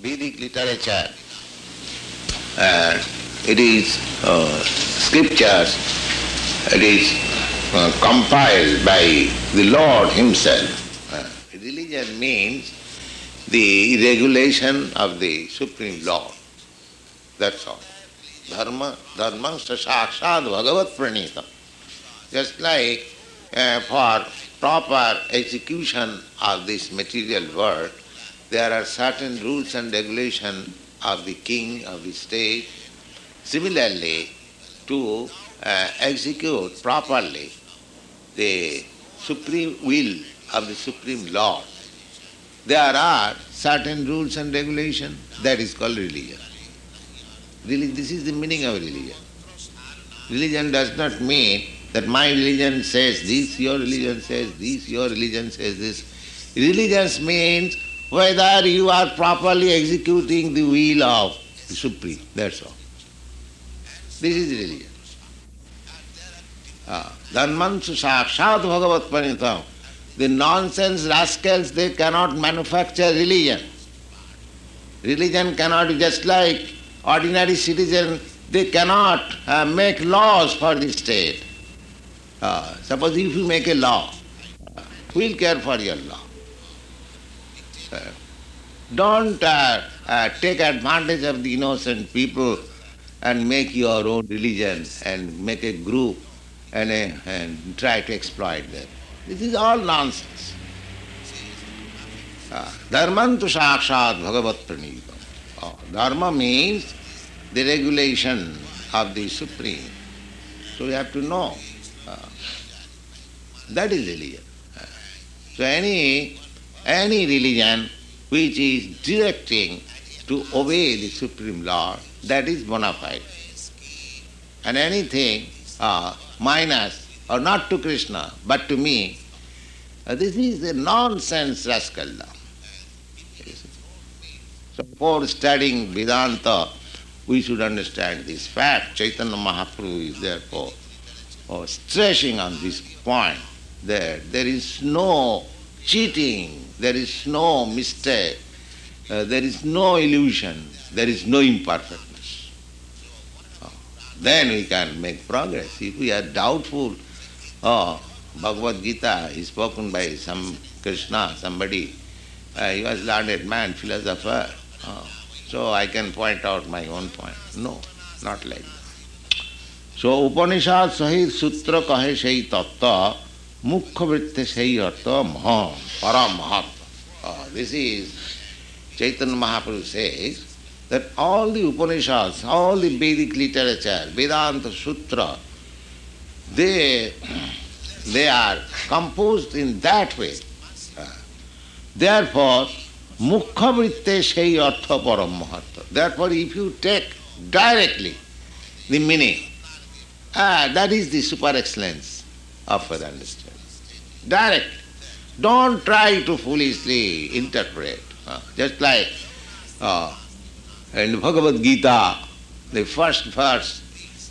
Vedic literature. Uh, it is uh, scriptures, it is uh, compiled by the Lord Himself. Uh, religion means the regulation of the Supreme Lord. That's all. Dharma, dharma sakshat bhagavat pranita. Just like uh, for proper execution of this material world, there are certain rules and regulations of the king, of the state. Similarly, to uh, execute properly the supreme will of the Supreme Lord, there are certain rules and regulations. That is called religion. Really, this is the meaning of religion. Religion does not mean that my religion says this, your religion says this, your religion says this. Religion means whether you are properly executing the will of the Supreme. That's all. This is religion. Dhanmansu sakshat bhagavat panitam. The nonsense rascals, they cannot manufacture religion. Religion cannot just like ordinary citizen, they cannot uh, make laws for the state. Uh, suppose if you make a law, who will care for your law? Uh, don't uh, uh, take advantage of the innocent people and make your own religion and make a group and, uh, and try to exploit them. This is all nonsense. Dharmantu sakshat bhagavat pranitam. Dharma means the regulation of the Supreme. So you have to know. Uh, that is religion. Uh, so any, any religion which is directing to obey the Supreme Lord, that is bona fide. And anything uh, minus or not to Krishna but to me, uh, this is a nonsense rascal. So for studying Vedanta, we should understand this fact. Chaitanya Mahaprabhu is therefore oh, stressing on this point that there is no cheating, there is no mistake, uh, there is no illusion, there is no imperfectness. Oh, then we can make progress. If we are doubtful, oh, Bhagavad Gita is spoken by some Krishna, somebody, uh, he was learned man, philosopher. Oh, so I can point out my own point. No, not like that. So Upanishad Sahit Sutra kahe sei tattva mukha vritte sei artha maha param mahatma. This is Chaitanya Mahaprabhu says that all the Upanishads, all the Vedic literature, Vedanta Sutra, they, they are composed in that way. Therefore, Mukha vritte sei artha param mahatma. Therefore, if you take directly the meaning, ah, that is the super excellence of further understanding. Direct. Don't try to foolishly interpret. Uh, just like uh, in Bhagavad Gita, the first verse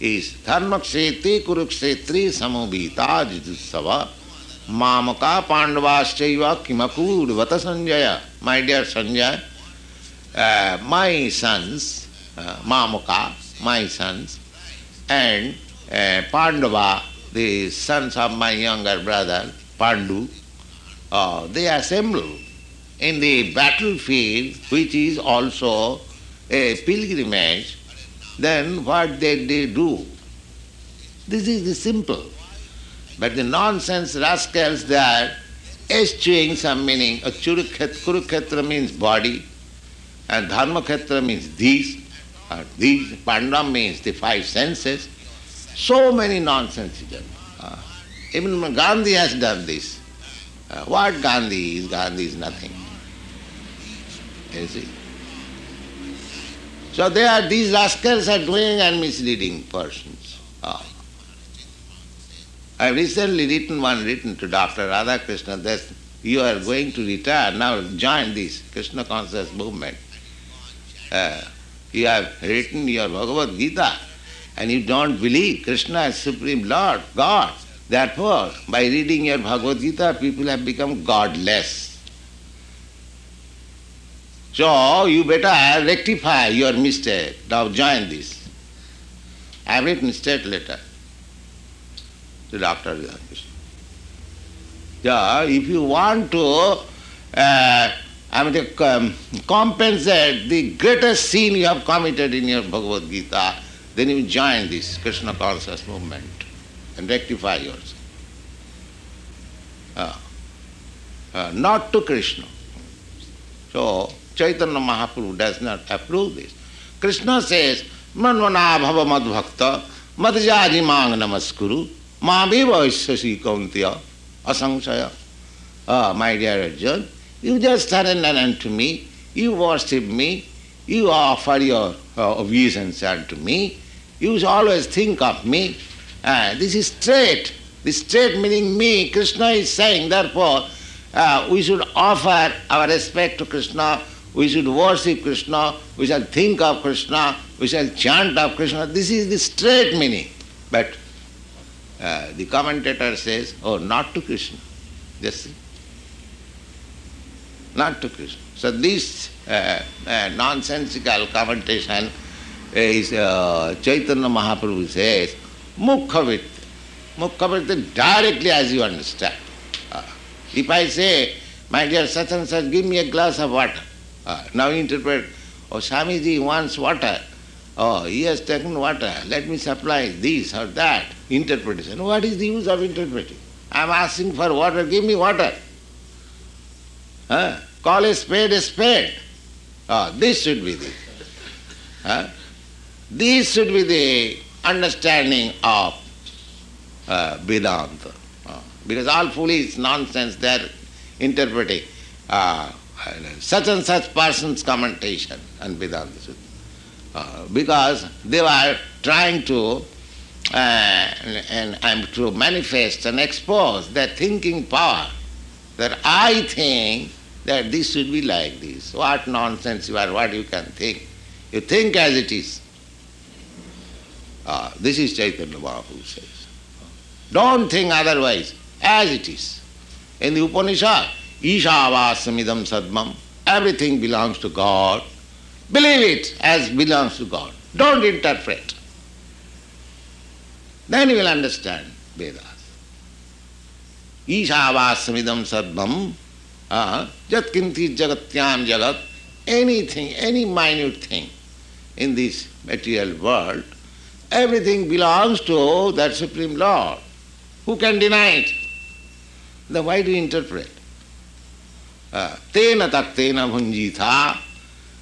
is Dharmakshetri Kurukshetri Samobhita Jidussava Mamaka Pandavaschaiva Kimakur Vata Sanjaya. My dear Sanjay, uh, my sons, uh, Mamaka, my sons, and uh, Pandava, the sons of my younger brother, Pandu, uh, they assemble in the battlefield, which is also a pilgrimage, then what did they do? This is the simple. But the nonsense rascals, they are eschewing some meaning. A Kurukshetra means body, and Dharmakhetra means these, or these. Pandam means the five senses. So many nonsense. Uh, even Gandhi has done this. Uh, what Gandhi is? Gandhi is nothing. You see? So they are, these rascals are doing and misleading persons. Oh. I have recently written one written to Dr. Radhakrishna that you are going to retire, now join this Krishna conscious movement. Uh, you have written your Bhagavad Gita and you don't believe Krishna is Supreme Lord, God. Therefore, by reading your Bhagavad Gita, people have become godless. So you better rectify your mistake. Now join this. I have written straight letter to Dr. Krishna. Yeah, if you want to uh, I mean, to um, compensate the greatest sin you have committed in your Bhagavad Gita, then you join this Krishna conscious movement and rectify yourself. Uh, uh, not to Krishna. So, Chaitanya Mahaprabhu does not approve this. Krishna says, Manvana bhava madbhakta madjadi mang namaskuru mameva isyasi kauntya asangsaya. Ah, my dear Arjun, you just surrender unto me, you worship me, you offer your uh, obeisance unto me, you always think of me. Uh, this is straight. This straight meaning me, Krishna is saying, therefore, uh, we should offer our respect to Krishna, we should worship Krishna, we shall think of Krishna, we shall chant of Krishna. This is the straight meaning. But uh, the commentator says, oh, not to Krishna. Just see. Not to Krishna. So this uh, nonsensical commentation is uh, Chaitanya Mahaprabhu says, Mukhavit. Mukhavit directly as you understand. Uh, if I say, my dear such and such, give me a glass of water. Uh, now interpret, oh Swamiji wants water. Oh, he has taken water. Let me supply this or that. Interpretation. What is the use of interpreting? I am asking for water. Give me water. Huh? Call a spade a spade. Oh, this should be the. Huh? This should be the understanding of uh, Vedanta. Uh, because all foolish nonsense they are interpreting uh, such and such person's commentation on Vedanta. Uh, because they were trying to uh, and I'm to manifest and expose their thinking power. That I think that this should be like this. What nonsense you are, what you can think. You think as it is. Uh, this is Chaitanya Mahaprabhu says. Don't think otherwise, as it is. In the Upanishad, Ishavasamidam Sadmam, everything belongs to God. Believe it as belongs to God. Don't interpret. Then you will understand Vedas. Ishavasamidam Sadmam, uh, Jat Kinti Jagatyam Jagat, anything, any minute thing in this material world Everything belongs to that Supreme Lord. Who can deny it? Then why do you interpret? Uh, tena taktena bhunjitha.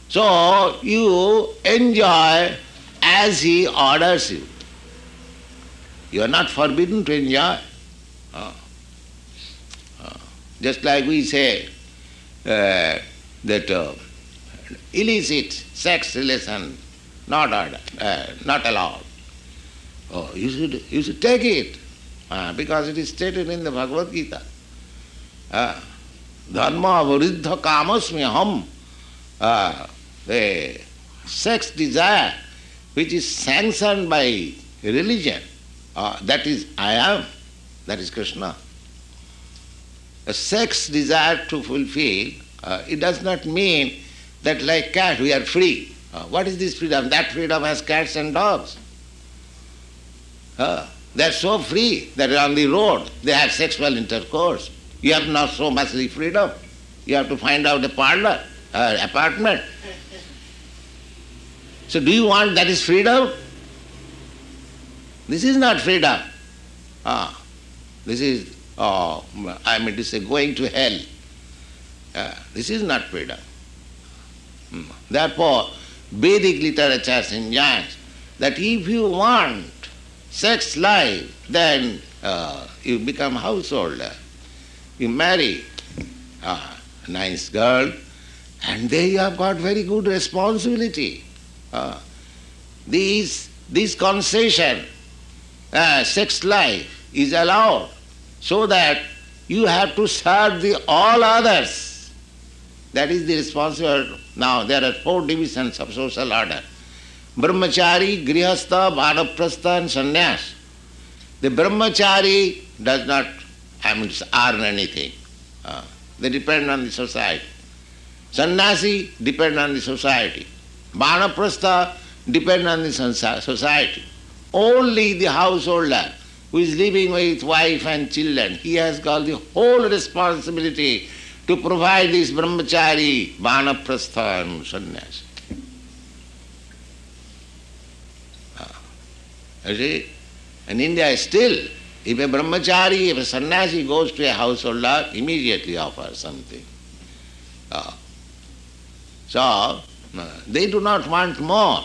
So you enjoy as he orders you. You are not forbidden to enjoy. Uh, uh, just like we say uh, that uh, illicit sex relation not ordered, uh, not allowed. Oh, you should, you should take it uh, because it is stated in the Bhagavad Gita. Uh, Dharma varidha kamasmi aham. Uh, the sex desire which is sanctioned by religion, uh, that is I am, that is Krishna. A sex desire to fulfill, uh, it does not mean that like cat we are free. Uh, what is this freedom? That freedom has cats and dogs. Uh, they're so free that on the road they have sexual intercourse. You have not so much freedom. You have to find out a parlor, uh, apartment. So do you want that is freedom? This is not freedom. Ah, this is, oh, I mean to say, going to hell. Uh, this is not freedom. Hmm. Therefore, Vedic literature suggests that if you want sex life, then uh, you become householder. You marry a nice girl, and there you have got very good responsibility. Uh, these, this concession, uh, sex life, is allowed so that you have to serve the all others. That is the responsibility. Now there are four divisions of social order. Brahmachari, Grihastha, Vanaprastha and Sannyas. The Brahmachari does not I mean, earn anything. Uh, they depend on the society. Sannyasi depend on the society. Vanaprastha depend on the society. Only the householder who is living with wife and children, he has got the whole responsibility to provide this brahmachari, vanaprastha and sannyasi. You see, in India still, if a brahmachari, if a sannyasi goes to a householder, immediately offers something. Uh, so, uh, they do not want more,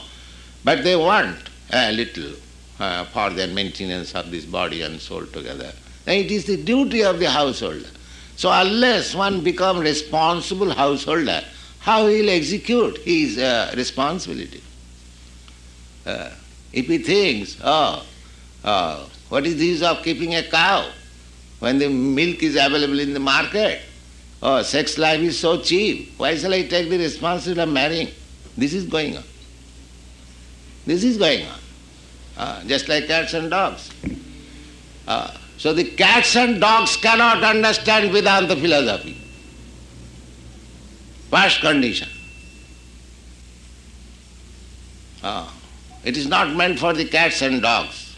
but they want a little uh, for their maintenance of this body and soul together. And it is the duty of the householder. So unless one become responsible householder, how he will execute his uh, responsibility? Uh, if he thinks, oh, uh, what is the use of keeping a cow when the milk is available in the market? Oh, sex life is so cheap. Why shall I take the responsibility of marrying? This is going on. This is going on. Uh, just like cats and dogs. Uh, so the cats and dogs cannot understand Vedanta philosophy. First condition. Uh, it is not meant for the cats and dogs.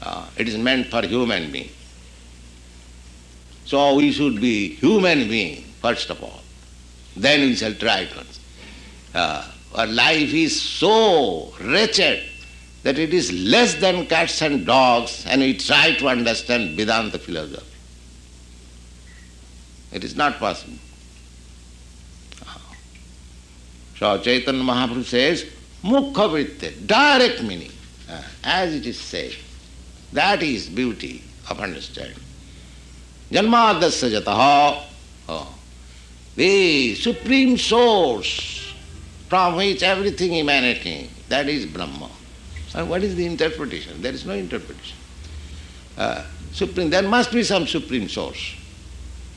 Uh, it is meant for human being. So we should be human being first of all. Then we shall try to. Uh, our life is so wretched that it is less than cats and dogs, and we try to understand Vedanta philosophy. It is not possible. So Chaitanya Mahaprabhu says, Mukha vritte, direct meaning, uh, as it is said. That is beauty of understanding. Janmadasya jataha, oh, the supreme source from which everything emanating, that is Brahma. And what is the interpretation? There is no interpretation. Uh, supreme, there must be some supreme source.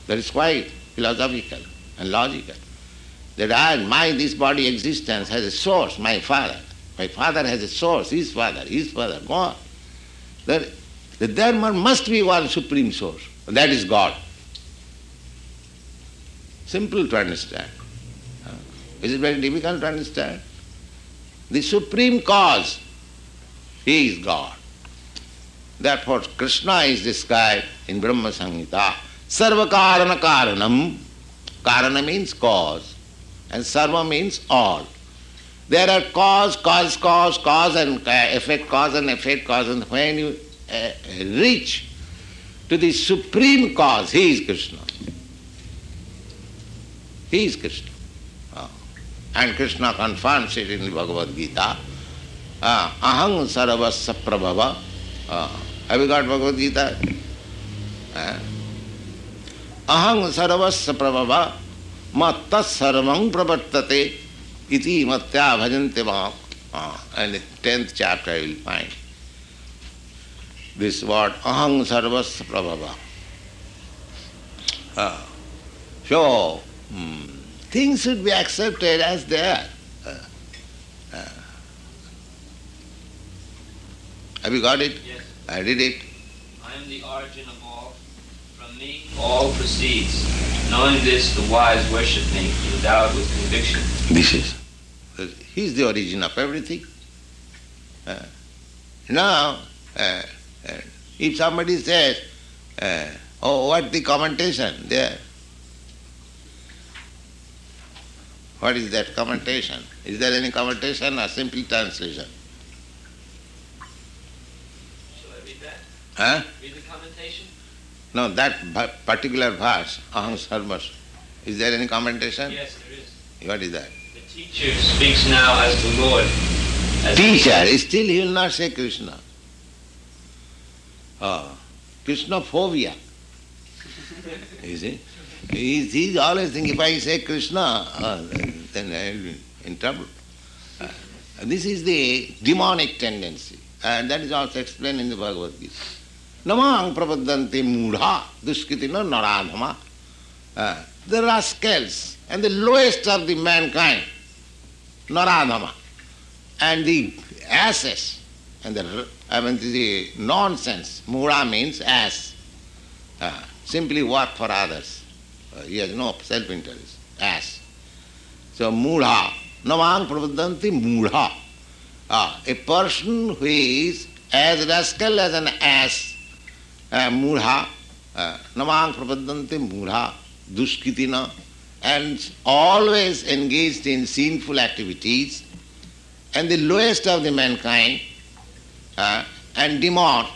That is quite philosophical and logical. That I, my, this body existence has a source, my father. My father has a source, his father, his father, God. That, that there must be one supreme source. That is God. Simple to understand. Is it very difficult to understand? The supreme cause, he is God. Therefore, Krishna is described in Brahma Samhita. Sarva Karana Karanam. Karana means cause, and Sarva means all. There are cause, cause, cause, cause, and effect, cause, and effect, cause, and when you uh, reach to the supreme cause, he is Krishna. He is Krishna. Uh, and Krishna confirms it in the Bhagavad Gita. Uh, Aham sarvasya prabhava. Uh, have you got Bhagavad Gita? Uh, Aham sarvasya prabhava matta sarvam pravartate iti matya bhajante mam. Uh, and the tenth chapter I will find this word aham sarvasya prabhava. Uh, so, hmm, things should be accepted as they are. Uh, uh. Have you got it? Yes. I read it. I am the origin of all. From me all proceeds. Knowing this, the wise worship me, endowed with conviction. This is. He is the origin of everything. Uh, now, uh, uh, if somebody says, uh, oh, what the commentation there? What is that commentation? Is there any commentation or simple translation? Shall I read that? Huh? Read the commentation? No, that particular verse, aham sarvas. Is there any commentation? Yes, there is. What is that? The teacher speaks now as the Lord. As Teacher, still he will not say Krishna. Oh, Krishna phobia. You see? He's, he's always thinking, if I say Krishna, uh, then I will be in trouble. Uh, this is the demonic tendency. And that is also explained in the Bhagavad Gita. Namang prapadante mudha duskitina naradhama. Uh, the rascals and the lowest of the mankind, naradhama, and the asses and the I mean, the nonsense. Mura means ass. Uh, simply work for others. Uh, he has no self-interest. Ass. So mudha, namang pravadanti mudha. Uh, a person who is as rascal as an ass, mudha, namang pravadanti mudha, duskitina, and always engaged in sinful activities, and the lowest of the mankind, uh, and demon,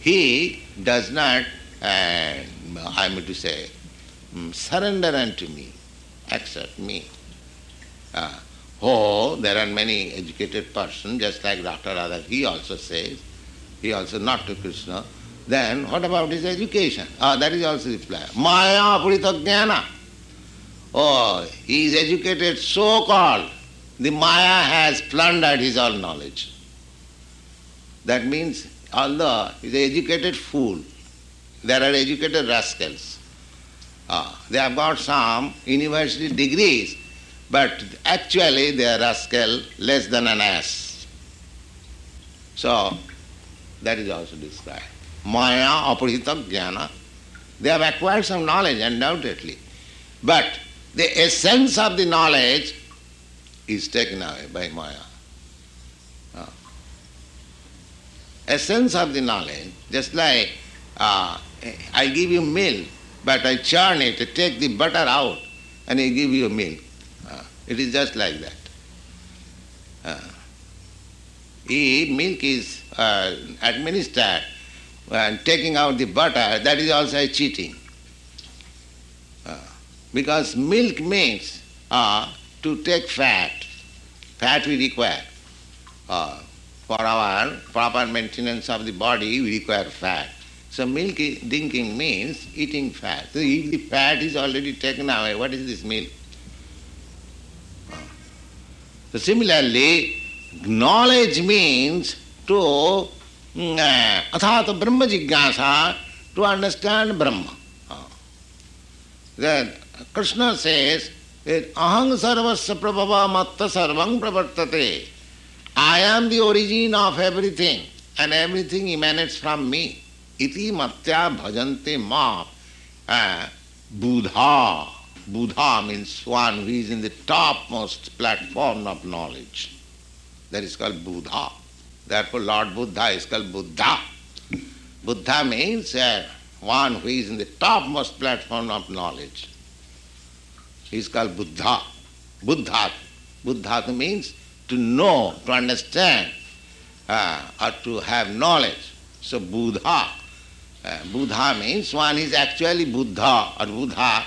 he does not, uh, I mean to say, mm, surrender unto me, accept me. Uh, oh, there are many educated persons, just like Dr. Radha, he also says, he also not to Krishna. Then what about his education? Ah, that is also reply. Maya Puritagnana. Oh, he is educated so called. The Maya has plundered his all knowledge. That means, he is an educated fool, there are educated rascals. Ah, they have got some university degrees, but actually they are rascal less than an ass. So, that is also described. Maya aparita jnana. They have acquired some knowledge, undoubtedly. But the essence of the knowledge is taken away by Maya. Uh, essence of the knowledge, just like uh, I give you milk, but I churn it, take the butter out, and I give you milk. Uh, it is just like that. Uh, milk is uh, administered and taking out the butter, that is also cheating. Uh, because milk means uh, to take fat. Fat we require. Uh, for our proper maintenance of the body, we require fat. So milk drinking means eating fat. So if the fat is already taken away, what is this milk? Uh, so similarly, knowledge means to mm, athata brahma jigyasa, to understand Brahma. Uh, then Krishna says, aham sarvasya prabhava matta sarvam pravartate. I am the origin of everything and everything emanates from me. Iti matya bhajante ma. Uh, Buddha. Buddha means one who is in the topmost platform of knowledge. That is called Buddha. Therefore Lord Buddha is called Buddha. Buddha means uh, one who is in the topmost platform of knowledge. He is called Buddha. Buddha. Buddha means to know, to understand, uh, or to have knowledge. So Buddha. Uh, Buddha means one is actually Buddha or Buddha.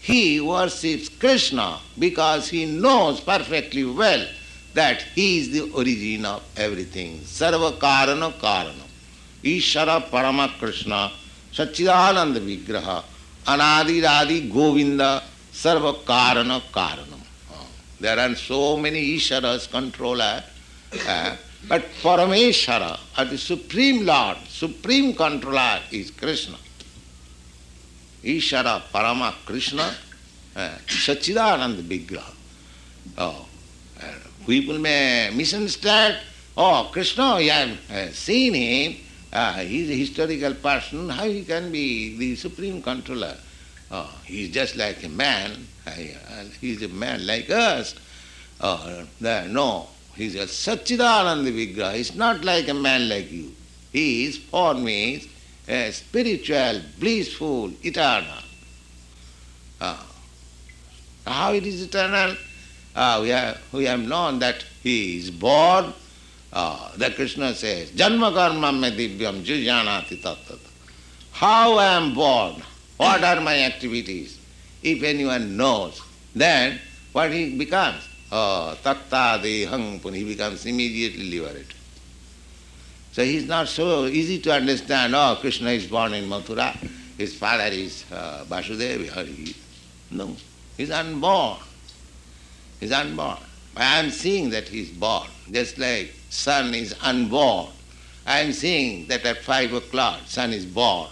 He worships Krishna because he knows perfectly well that he is the origin of everything. Sarva Karana Karana. Ishara Parama Krishna. Sachidananda Vigraha. Anadi Radi Govinda. Sarva Karana Karanam. There are so many Isharas, controller, uh, but Parameshwara, or the Supreme Lord, Supreme Controller is Krishna. Ishara, Parama, Krishna, uh, Sachidananda Vigraha. Oh, people may misunderstand, oh, Krishna, you have uh, seen him, uh, he is a historical person, how he can be the Supreme Controller? Oh, he is just like a man, he is a man like us. Oh, no, he is a Satchidananda Vigraha. He is not like a man like you. He is, for me, a spiritual, blissful, eternal. Ah. How it is eternal? Ah, we, have, we have known that he is born. Ah, that Krishna says, Janma karma me divyam jujanati tattat. How I am born? What are my activities? If anyone knows, then what he becomes? Oh, tatta dehang, he becomes immediately liberated. So he is not so easy to understand, oh, Krishna is born in Mathura, his father is uh, Vasudeva. No, he is unborn. Is unborn. I am seeing that he is born, just like sun is unborn. I am seeing that at five o'clock sun is born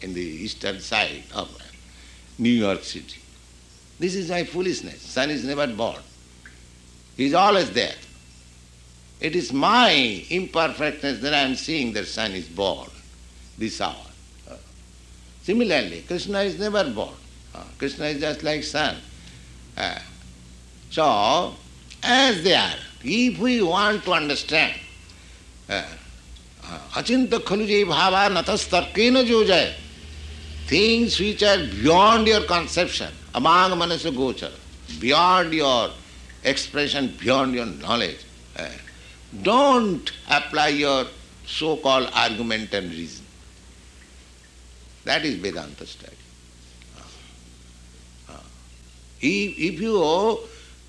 in the eastern side of New York City. This is my foolishness. Sun is never born. He is always there. It is my imperfectness that I am seeing that sun is born this hour. Similarly, Krishna is never born. Uh, Krishna is just like sun. Uh, so, as they are, if we want to understand, अचिंत खलु जय भावा नतस्तर्केन जो जय things which are beyond your conception, among manasa gochar, beyond your expression, beyond your knowledge. Uh, don't apply your so-called argument and reason. That is Vedanta study. Uh, uh, if, if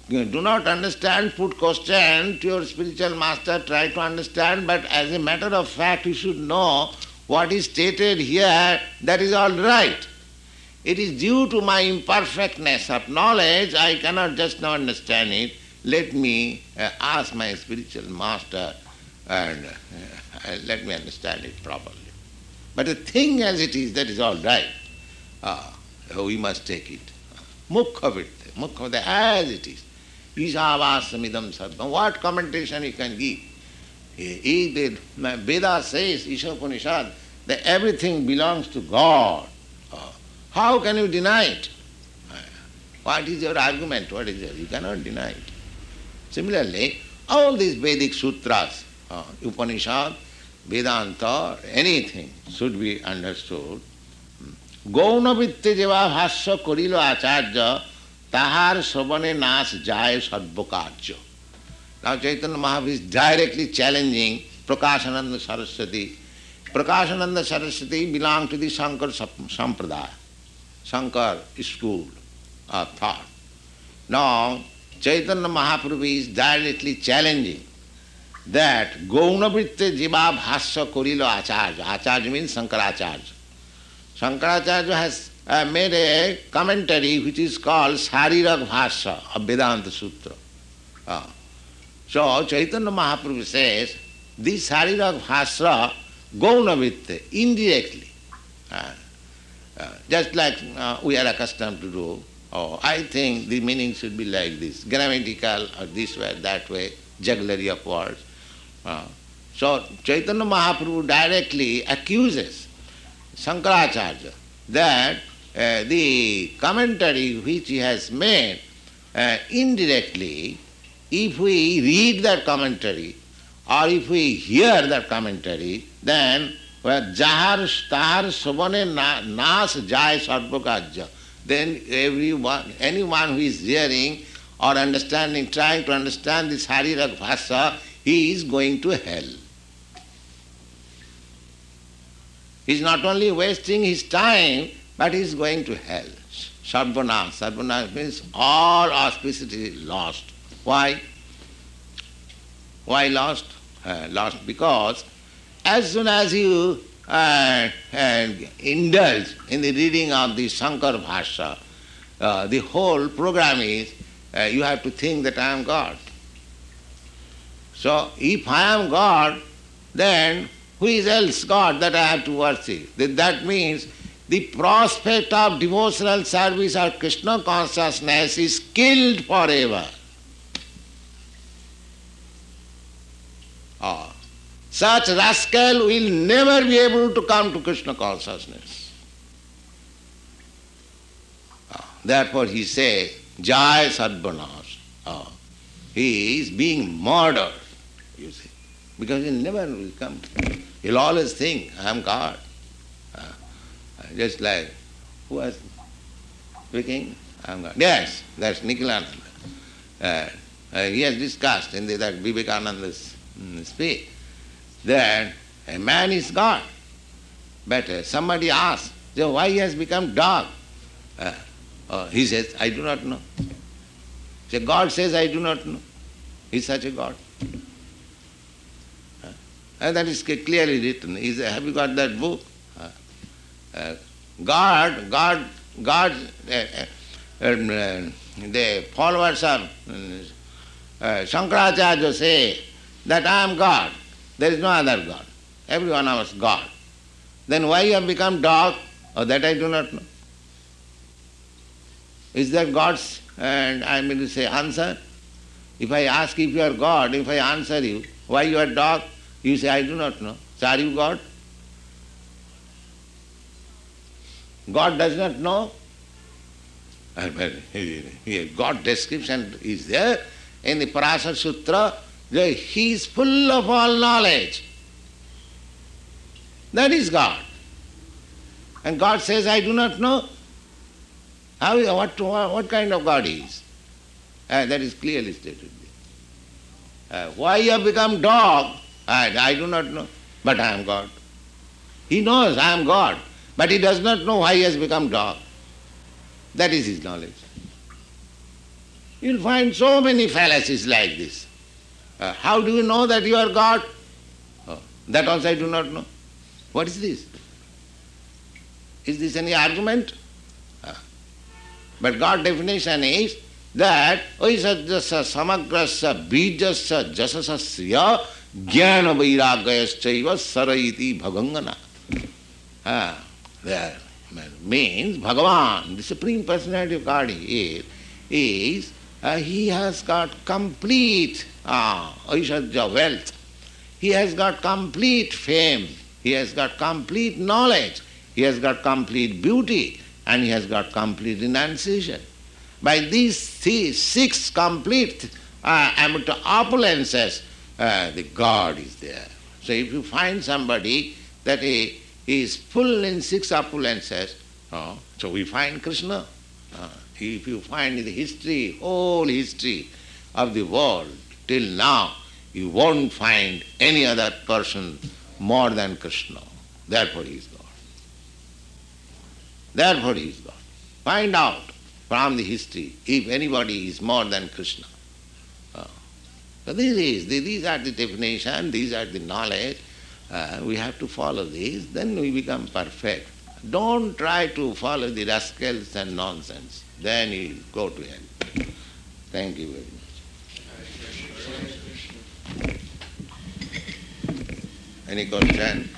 you do not understand, put question to your spiritual master, try to understand, but as a matter of fact, you should know what is stated here, that is all right. It is due to my imperfectness of knowledge, I cannot just now understand it. Let me uh, ask my spiritual master and uh, let me understand it properly. But the thing as it is, that is all right. Uh, we must take it. Mukha vitte, mukha as it is. Isavasamidam sarvam. What commentation you can give? He, the Veda says, Ishopanishad, that everything belongs to God. How can you deny it? What is your argument? What is your? You cannot deny it. Similarly, all these Vedic sutras, uh, Upanishad, Vedanta, anything should be understood. গৌণবৃত্তে যেবা ভাষ্য করিল আচার্য তাহার শ্রবণে নাশ যায় সর্বকার্য Now Chaitanya Mahaprabhu is directly challenging Prakashananda Saraswati. Prakashananda Saraswati belong to the Shankar Sampradaya. Shankar school of thought. Now, Chaitanya Mahaprabhu is directly challenging that Gaunavritte Jiva Bhasya Korilo Acharya. Acharya means Shankaracharya. Shankaracharya has uh, made a commentary which is called Sarirak Bhasya of Vedanta Sutra. Uh, so Chaitanya Mahaprabhu says, this Sarirak Bhasya Gaunavritte, indirectly. Uh, just like uh, we are accustomed to do. Oh, I think the meaning should be like this, grammatical or this way, that way, jugglery of words. Uh, so Chaitanya Mahaprabhu directly accuses Shankaracharya that uh, the commentary which he has made uh, indirectly, if we read that commentary or if we hear that commentary, then jahar star subane nas jai sarvakajya. Then everyone, anyone who is hearing or understanding, trying to understand this Sarirak Bhasa, he is going to hell. He is not only wasting his time, but he is going to hell. Sarvanash. Sarvanash means all auspicity lost. Why? Why lost? Uh, lost because as soon as you uh, uh, indulge in the reading of the Shankar Bhasha, uh, the whole program is uh, you have to think that I am God. So if I am God, then who is else God that I have to worship? That means the prospect of devotional service or Krishna consciousness is killed forever. Oh. Such rascal will never be able to come to Krishna consciousness. Ah, therefore he says, Jai Sadbanash. Ah, he is being murdered, you see, because he'll never will come. He'll always think, I am God. Just like, who was speaking? I am God. Yes, that's Nikhilananda. Uh, uh, he has discussed in the, that Vivekananda's mm, speech that a man is God. But uh, somebody asks, so why he has become dog? Uh, uh, he says, I do not know. So God says, I do not know. He's such a God. And that is clearly written. Is, have you got that book? Uh, uh, God, God, God, um, the followers uh, Shankaracharya say that I am God. There is no other God. Every one of us God. Then why you have become dog? Oh, that I do not know. Is that God's, and I mean to say, answer? If I ask if you are God, if I answer you, why you are dog? You say, I do not know. So are you God? God does not know. God description is there in the Parasar Sutra. He is full of all knowledge. That is God. And God says, I do not know. How, what, what kind of God is? Uh, that is clearly stated. Uh, why you have become dog, I, I do not know, but I am God. He knows I am God, but he does not know why he has become dog. That is his knowledge. You'll find so many fallacies like this. Uh, how do you know that you are God? Oh, that also I do not know. What is this? Is this any argument? Uh, but God definition is that oisajasa samagrasa bijasa jasasasya jnana vairagyaschaiva saraiti bhagangana. Ah, there means Bhagavan, the Supreme Personality of God is, uh, he has got complete uh, wealth. He has got complete fame. He has got complete knowledge. He has got complete beauty. And he has got complete renunciation. By these six complete uh, opulences, uh, the God is there. So if you find somebody that he is full in six opulences, so we find Krishna. If you find the history, whole history of the world till now, you won't find any other person more than Krishna. Therefore he is God. Therefore he is God. Find out from the history if anybody is more than Krishna. So this is, these are the definition, these are the knowledge. Uh, we have to follow these, then we become perfect. Don't try to follow the rascals and nonsense. Then you go to hell. Thank you very much. Any question?